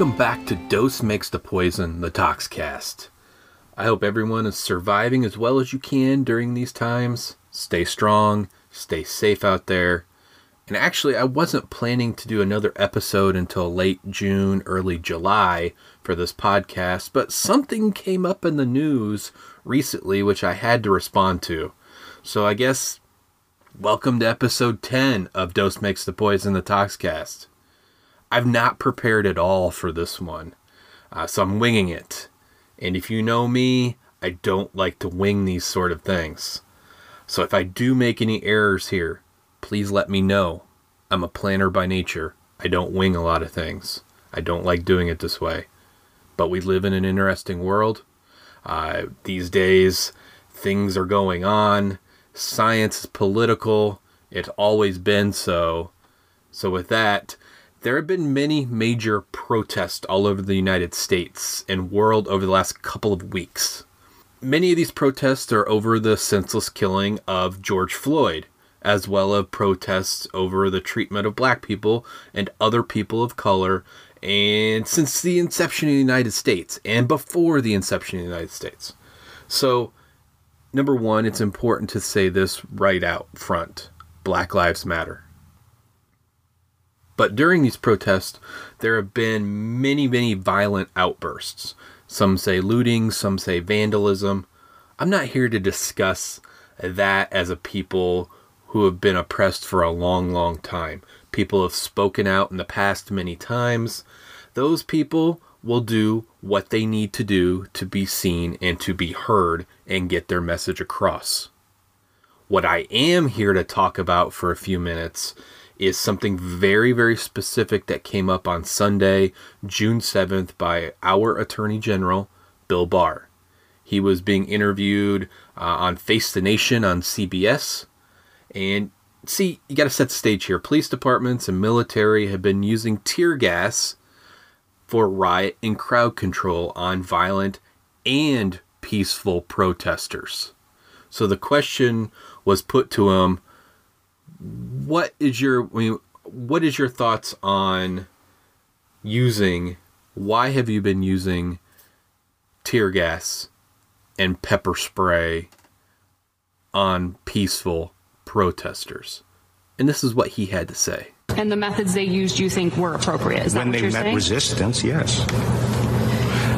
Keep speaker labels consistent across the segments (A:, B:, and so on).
A: Welcome back to Dose Makes the Poison, the Toxcast. I hope everyone is surviving as well as you can during these times. Stay strong, stay safe out there. And actually, I wasn't planning to do another episode until late June, early July for this podcast, but something came up in the news recently which I had to respond to. So I guess welcome to episode 10 of Dose Makes the Poison, the Toxcast. I've not prepared at all for this one, uh, so I'm winging it. And if you know me, I don't like to wing these sort of things. So if I do make any errors here, please let me know. I'm a planner by nature. I don't wing a lot of things. I don't like doing it this way. But we live in an interesting world. Uh, these days, things are going on. Science is political. It's always been so. So, with that, there have been many major protests all over the United States and world over the last couple of weeks. Many of these protests are over the senseless killing of George Floyd, as well as protests over the treatment of black people and other people of color and since the inception of the United States and before the inception of the United States. So, number 1, it's important to say this right out front. Black lives matter. But during these protests, there have been many, many violent outbursts. Some say looting, some say vandalism. I'm not here to discuss that as a people who have been oppressed for a long, long time. People have spoken out in the past many times. Those people will do what they need to do to be seen and to be heard and get their message across. What I am here to talk about for a few minutes is something very, very specific that came up on Sunday, June 7th, by our Attorney General, Bill Barr. He was being interviewed uh, on Face the Nation on CBS. And see, you got to set the stage here. Police departments and military have been using tear gas for riot and crowd control on violent and peaceful protesters. So the question was put to him what is your I mean, what is your thoughts on using why have you been using tear gas and pepper spray on peaceful protesters? And this is what he had to say.
B: And the methods they used you think were appropriate. Is that
C: when
B: what
C: they
B: you're
C: met
B: saying?
C: resistance yes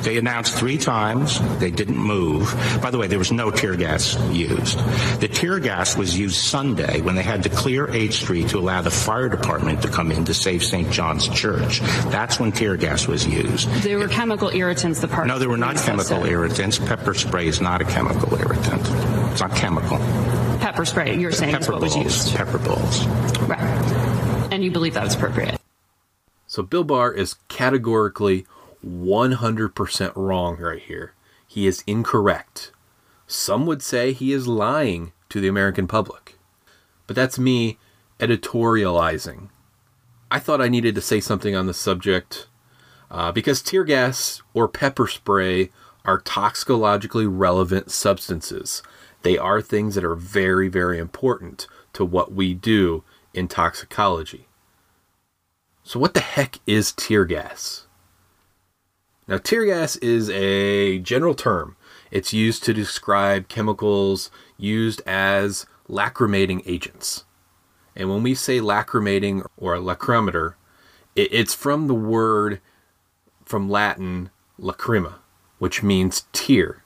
C: they announced three times they didn't move. By the way, there was no tear gas used. The tear gas was used Sunday when they had to clear 8th Street to allow the fire department to come in to save St. John's Church. That's when tear gas was used.
B: There were chemical irritants. The part
C: No, there were not chemical irritants. Pepper spray is not a chemical irritant. It's not chemical.
B: Pepper spray. You're saying is
C: Pepper
B: what was used,
C: Pepper balls.
B: right? And you believe that was appropriate.
A: So Bill Barr is categorically 100% wrong right here. He is incorrect. Some would say he is lying to the American public. But that's me editorializing. I thought I needed to say something on the subject uh, because tear gas or pepper spray are toxicologically relevant substances. They are things that are very, very important to what we do in toxicology. So, what the heck is tear gas? Now, tear gas is a general term. It's used to describe chemicals used as lacrimating agents. And when we say lacrimating or lacrimator, it's from the word from Latin lacrima, which means tear.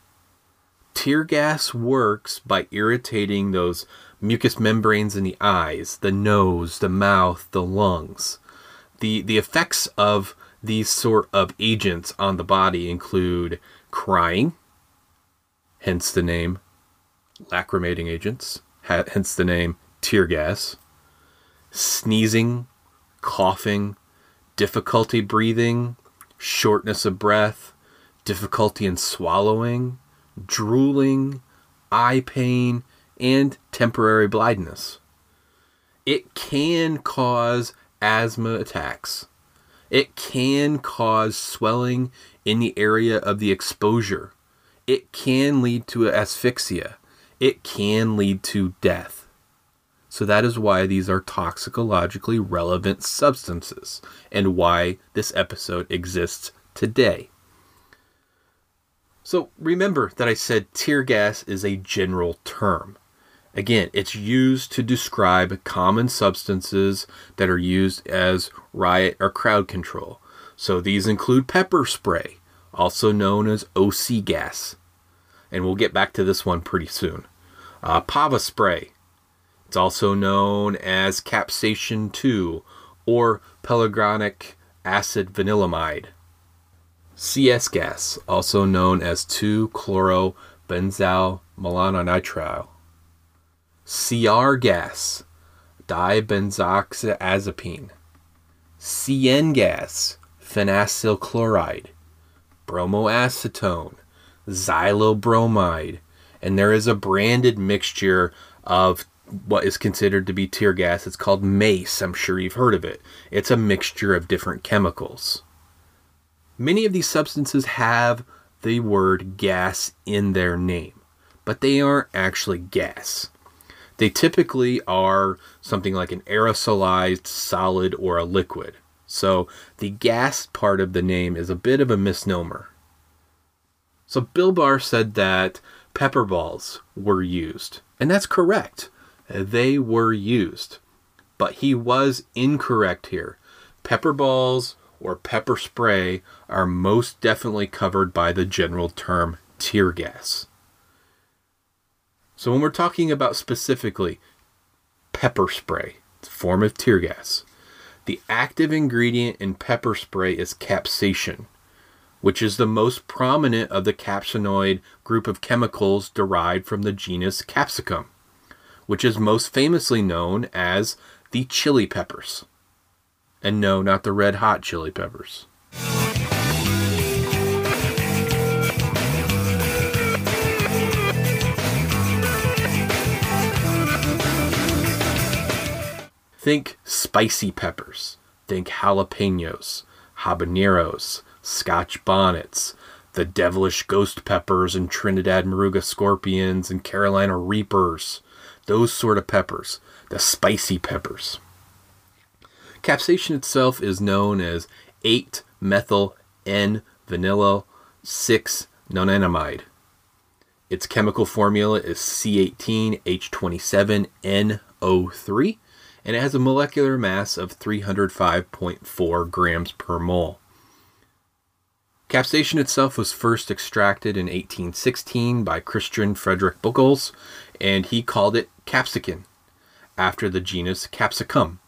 A: Tear gas works by irritating those mucous membranes in the eyes, the nose, the mouth, the lungs. The, the effects of these sort of agents on the body include crying, hence the name lacrimating agents, hence the name tear gas, sneezing, coughing, difficulty breathing, shortness of breath, difficulty in swallowing, drooling, eye pain, and temporary blindness. It can cause asthma attacks. It can cause swelling in the area of the exposure. It can lead to asphyxia. It can lead to death. So that is why these are toxicologically relevant substances and why this episode exists today. So remember that I said tear gas is a general term. Again, it's used to describe common substances that are used as riot or crowd control. So these include pepper spray, also known as OC gas. And we'll get back to this one pretty soon. Uh, Pava spray. It's also known as capsaicin 2 or pelagonic acid vanillamide. CS gas, also known as 2-chlorobenzoyl CR gas, dibenzoxazepine. CN gas, phenacyl chloride. Bromoacetone, xylyl bromide, and there is a branded mixture of what is considered to be tear gas. It's called mace. I'm sure you've heard of it. It's a mixture of different chemicals. Many of these substances have the word gas in their name, but they aren't actually gas. They typically are something like an aerosolized solid or a liquid. So the gas part of the name is a bit of a misnomer. So Bill Barr said that pepper balls were used, and that's correct. They were used. But he was incorrect here. Pepper balls or pepper spray are most definitely covered by the general term tear gas. So when we're talking about specifically pepper spray, it's a form of tear gas, the active ingredient in pepper spray is capsaicin, which is the most prominent of the capsaicinoid group of chemicals derived from the genus Capsicum, which is most famously known as the chili peppers. And no, not the red hot chili peppers. Think spicy peppers. Think jalapenos, habaneros, scotch bonnets, the devilish ghost peppers and Trinidad Moruga scorpions and Carolina reapers. Those sort of peppers. The spicy peppers. Capsaicin itself is known as 8 methyl N vanilla 6 nonenamide. Its chemical formula is C18H27NO3 and it has a molecular mass of 305.4 grams per mole. Capsaicin itself was first extracted in 1816 by Christian Frederick Buchholz, and he called it capsicum, after the genus Capsicum.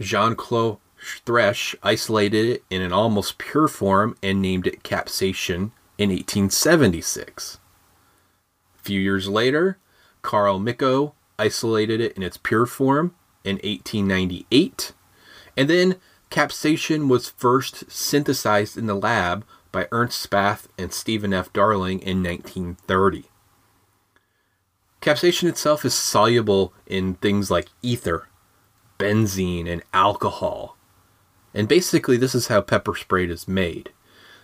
A: John Clough Thresh isolated it in an almost pure form and named it capsaicin in 1876. A few years later, Carl Michaux isolated it in its pure form in 1898, and then capsaicin was first synthesized in the lab by Ernst Spath and Stephen F. Darling in 1930. Capsaicin itself is soluble in things like ether, benzene, and alcohol. And basically, this is how pepper spray is made.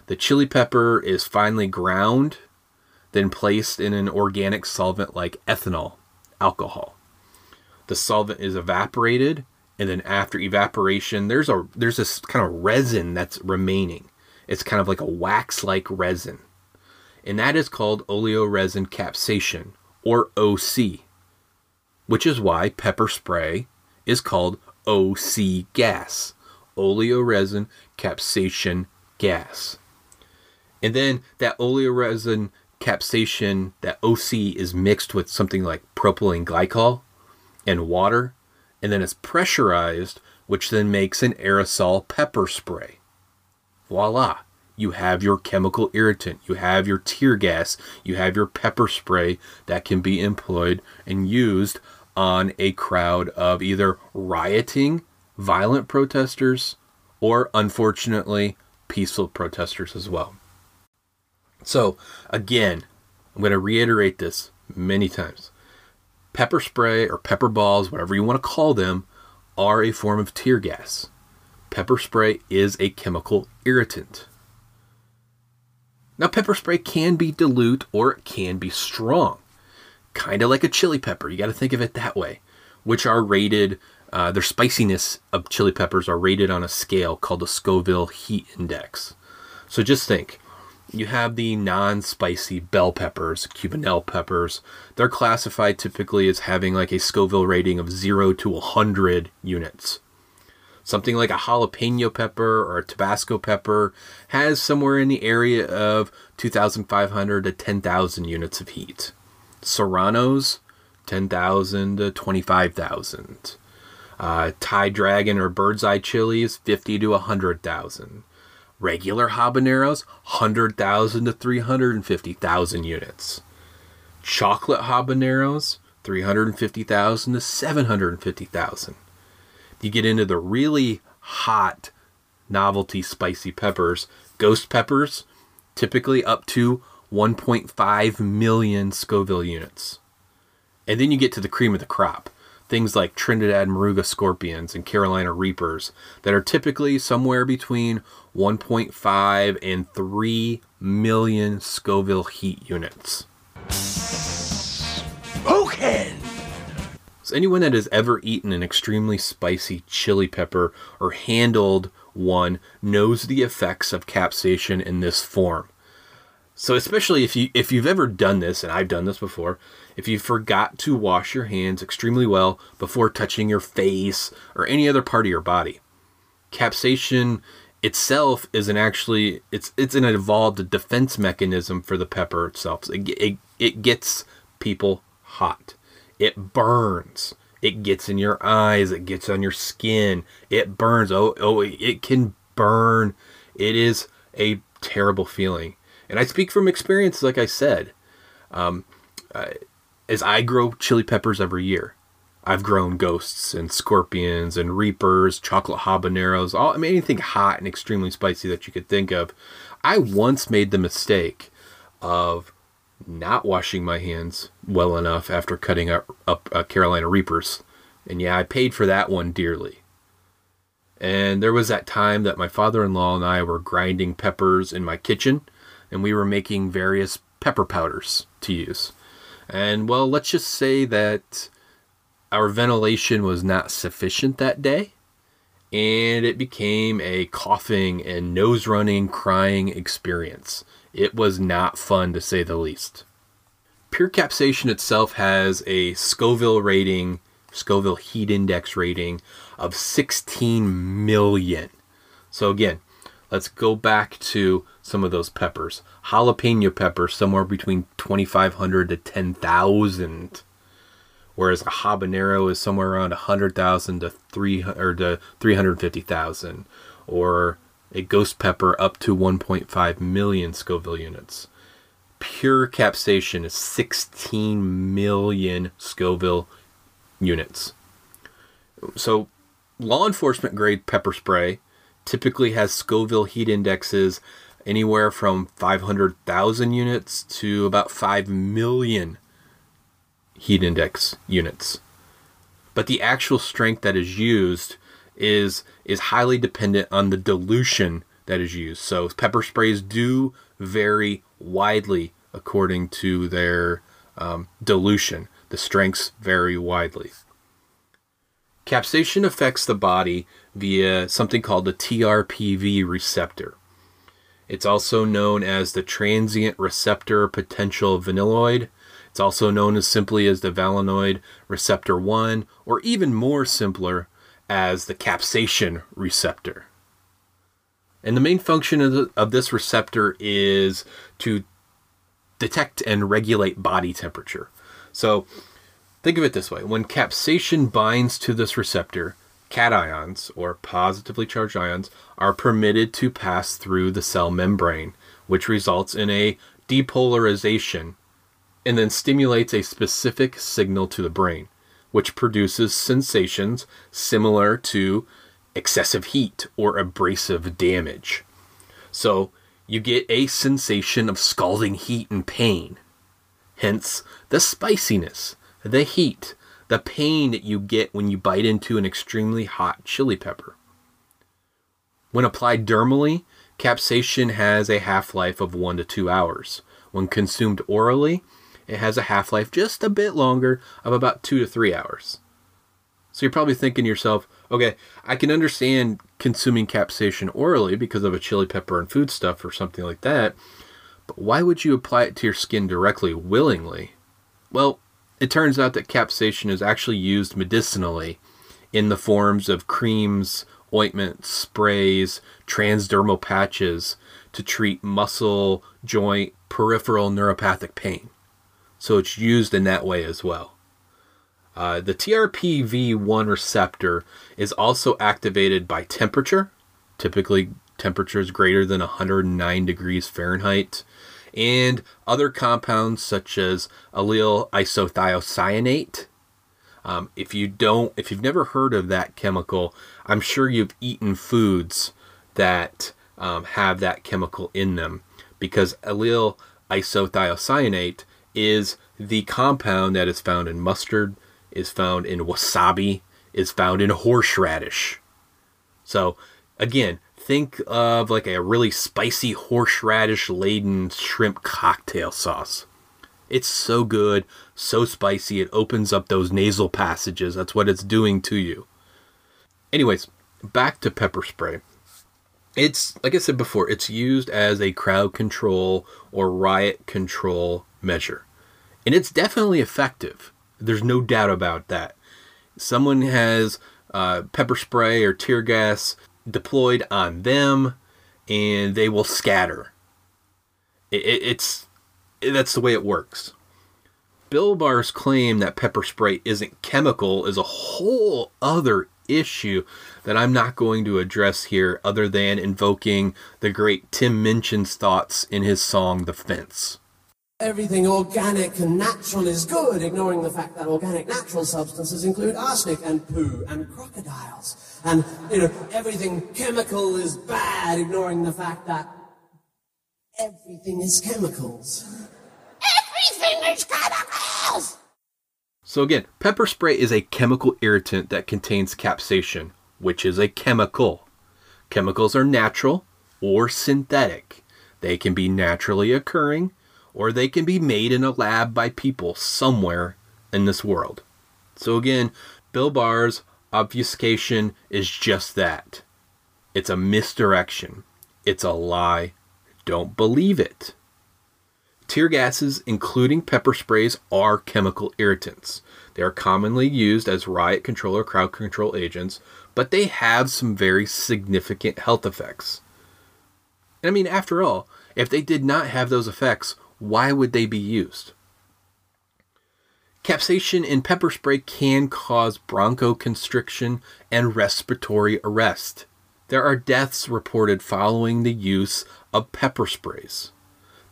A: The chili pepper is finely ground, then placed in an organic solvent like ethanol, alcohol. The solvent is evaporated, and then after evaporation, there's a there's this kind of resin that's remaining. It's kind of like a wax-like resin, and that is called oleoresin capsaicin, or OC, which is why pepper spray is called OC gas, oleoresin capsaicin gas. And then that oleoresin capsaicin, that OC is mixed with something like propylene glycol and water, and then it's pressurized, which then makes an aerosol pepper spray. Voila! You have your chemical irritant, you have your tear gas, you have your pepper spray that can be employed and used on a crowd of either rioting, violent protesters, or unfortunately, peaceful protesters as well. So, again, I'm going to reiterate this many times. Pepper spray or pepper balls, whatever you want to call them, are a form of tear gas. Pepper spray is a chemical irritant. Now, pepper spray can be dilute or it can be strong, kind of like a chili pepper. You got to think of it that way. which are rated, uh, their spiciness of chili peppers are rated on a scale called the Scoville Heat Index. So just think you have the non spicy bell peppers, Cubanelle peppers. They're classified typically as having like a Scoville rating of 0 to 100 units. Something like a jalapeno pepper or a Tabasco pepper has somewhere in the area of 2,500 to 10,000 units of heat. Serranos, 10,000 to 25,000. Uh, Thai Dragon or Bird's Eye chilies, 50 to 100,000. Regular habaneros, 100,000 to 350,000 units. Chocolate habaneros, 350,000 to 750,000. You get into the really hot novelty spicy peppers, ghost peppers, typically up to 1.5 million Scoville units. And then you get to the cream of the crop. Things like Trinidad Moruga scorpions and Carolina reapers that are typically somewhere between 1.5 and 3 million Scoville heat units.
D: Okay.
A: So anyone that has ever eaten an extremely spicy chili pepper or handled one knows the effects of capsaicin in this form. So especially if you if you've ever done this and I've done this before, if you forgot to wash your hands extremely well before touching your face or any other part of your body. Capsaicin itself is an actually it's it's an evolved defense mechanism for the pepper itself. It, it, it gets people hot. It burns. It gets in your eyes. It gets on your skin. It burns. Oh, oh, it can burn. It is a terrible feeling. And I speak from experience, like I said. Um, uh, as I grow chili peppers every year, I've grown ghosts and scorpions and reapers, chocolate habaneros, all I mean anything hot and extremely spicy that you could think of. I once made the mistake of not washing my hands well enough after cutting up, up uh, Carolina Reapers. And yeah, I paid for that one dearly. And there was that time that my father in law and I were grinding peppers in my kitchen, and we were making various pepper powders to use. And well, let's just say that our ventilation was not sufficient that day, and it became a coughing and nose running, crying experience. It was not fun to say the least. Pure capsaicin itself has a Scoville rating, Scoville heat index rating of 16 million. So again, let's go back to some of those peppers. Jalapeno peppers somewhere between 2500 to 10,000 whereas a habanero is somewhere around 100,000 to 3 or to 350,000 or a ghost pepper up to 1.5 million Scoville units. Pure capsaicin is 16 million Scoville units. So, law enforcement grade pepper spray typically has Scoville heat indexes anywhere from 500,000 units to about 5 million heat index units. But the actual strength that is used is is highly dependent on the dilution that is used. So pepper sprays do vary widely according to their um, dilution. The strengths vary widely. Capsaicin affects the body via something called the TRPV receptor. It's also known as the transient receptor potential vanilloid. It's also known as simply as the vanilloid receptor 1, or even more simpler, as the capsaicin receptor. And the main function of, the, of this receptor is to detect and regulate body temperature. So think of it this way when capsaicin binds to this receptor, cations, or positively charged ions, are permitted to pass through the cell membrane, which results in a depolarization and then stimulates a specific signal to the brain which produces sensations similar to excessive heat or abrasive damage. So you get a sensation of scalding heat and pain. Hence, the spiciness, the heat, the pain that you get when you bite into an extremely hot chili pepper. When applied dermally, capsaicin has a half life of 1 to 2 hours. When consumed orally, it has a half life just a bit longer of about two to three hours. So you're probably thinking to yourself, okay, I can understand consuming capsaicin orally because of a chili pepper and food stuff or something like that, but why would you apply it to your skin directly willingly? Well, it turns out that capsaicin is actually used medicinally in the forms of creams, ointments, sprays, transdermal patches to treat muscle, joint, peripheral neuropathic pain. So it's used in that way as well. Uh, the TRPV1 receptor is also activated by temperature, typically temperatures greater than 109 degrees Fahrenheit, and other compounds such as allyl isothiocyanate. Um, if you don't, if you've never heard of that chemical, I'm sure you've eaten foods that um, have that chemical in them because allyl isothiocyanate is the compound that is found in mustard, is found in wasabi, is found in horseradish. So, again, think of like a really spicy horseradish laden shrimp cocktail sauce. It's so good, so spicy, it opens up those nasal passages. That's what it's doing to you. Anyways, back to pepper spray. It's, like I said before, it's used as a crowd control or riot control measure. And it's definitely effective. There's no doubt about that. Someone has uh, pepper spray or tear gas deployed on them, and they will scatter. It, it, it's it, that's the way it works. Bill Barr's claim that pepper spray isn't chemical is a whole other issue that I'm not going to address here, other than invoking the great Tim Minchin's thoughts in his song "The Fence."
D: Everything organic and natural is good, ignoring the fact that organic natural substances include arsenic and poo and crocodiles. And, you know, everything chemical is bad, ignoring the fact that everything is chemicals. Everything is chemicals!
A: So again, pepper spray is a chemical irritant that contains capsaicin, which is a chemical. Chemicals are natural or synthetic. They can be naturally occurring or they can be made in a lab by people somewhere in this world. So again, Bill Barr's obfuscation is just that. It's a misdirection. It's a lie. Don't believe it. Tear gases, including pepper sprays, are chemical irritants. They are commonly used as riot control or crowd control agents, but they have some very significant health effects. I mean, after all, if they did not have those effects, why would they be used? Capsaicin in pepper spray can cause bronchoconstriction and respiratory arrest. There are deaths reported following the use of pepper sprays.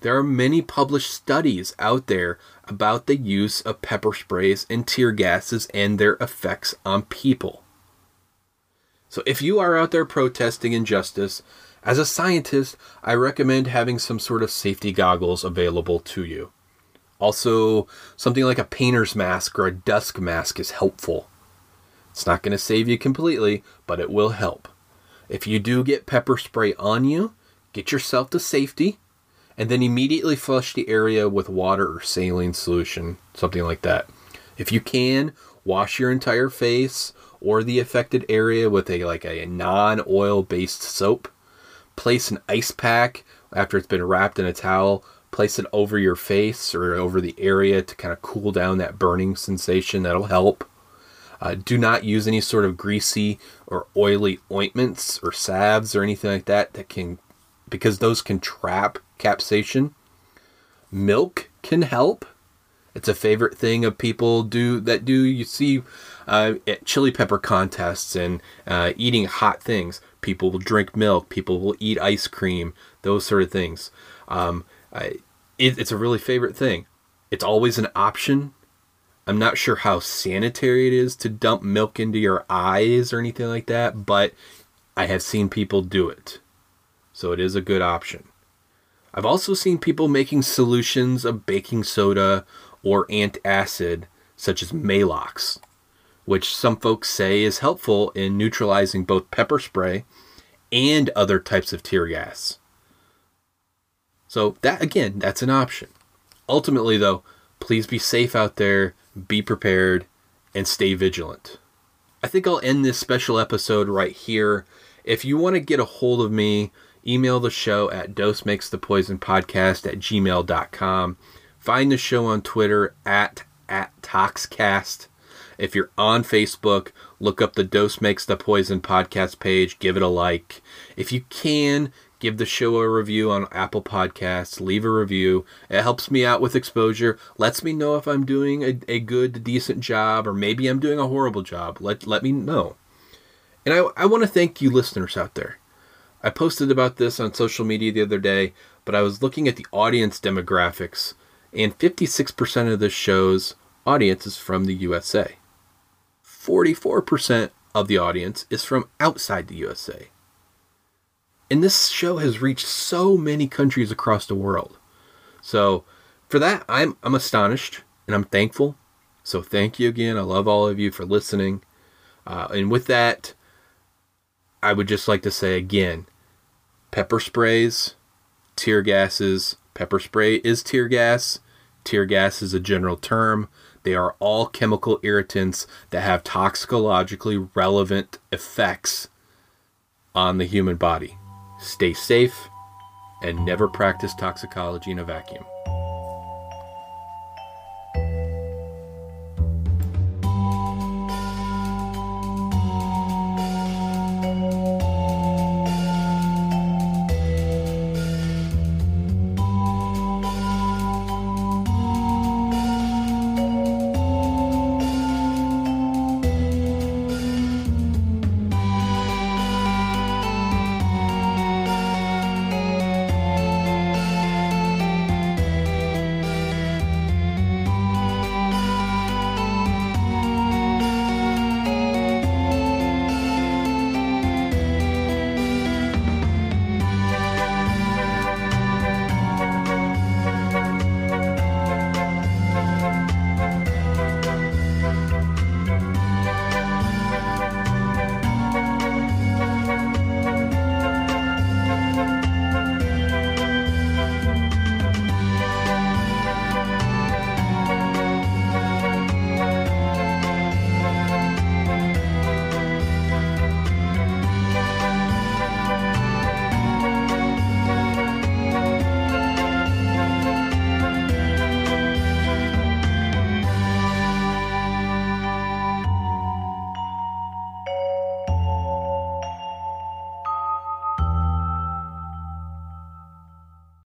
A: There are many published studies out there about the use of pepper sprays and tear gases and their effects on people. So if you are out there protesting injustice, as a scientist, I recommend having some sort of safety goggles available to you. Also, something like a painter's mask or a dust mask is helpful. It's not going to save you completely, but it will help. If you do get pepper spray on you, get yourself to safety and then immediately flush the area with water or saline solution, something like that. If you can, wash your entire face or the affected area with a like a non-oil based soap place an ice pack after it's been wrapped in a towel, place it over your face or over the area to kind of cool down that burning sensation. That'll help. Uh, do not use any sort of greasy or oily ointments or salves or anything like that that can, because those can trap capsaicin. Milk can help. It's a favorite thing of people do that do you see uh, at chili pepper contests and uh, eating hot things people will drink milk, people will eat ice cream, those sort of things. Um, I, it, it's a really favorite thing. It's always an option. I'm not sure how sanitary it is to dump milk into your eyes or anything like that, but I have seen people do it. So it is a good option. I've also seen people making solutions of baking soda or antacid, such as Maalox, which some folks say is helpful in neutralizing both pepper spray and other types of tear gas. So, that again, that's an option. Ultimately, though, please be safe out there, be prepared, and stay vigilant. I think I'll end this special episode right here. If you want to get a hold of me, email the show at dose makes the poison podcast at gmail.com. Find the show on Twitter at at Toxcast. If you're on Facebook, look up the Dose Makes the Poison podcast page, give it a like. If you can, give the show a review on Apple Podcasts, leave a review. It helps me out with exposure, lets me know if I'm doing a, a good, decent job, or maybe I'm doing a horrible job. Let, let me know. And I, I want to thank you, listeners out there. I posted about this on social media the other day, but I was looking at the audience demographics, and 56% of the show's audience is from the USA. 44% of the audience is from outside the USA. And this show has reached so many countries across the world. So, for that, I'm, I'm astonished and I'm thankful. So, thank you again. I love all of you for listening. Uh, and with that, I would just like to say again pepper sprays, tear gases. Pepper spray is tear gas. Tear gas is a general term. They are all chemical irritants that have toxicologically relevant effects on the human body. Stay safe and never practice toxicology in a vacuum.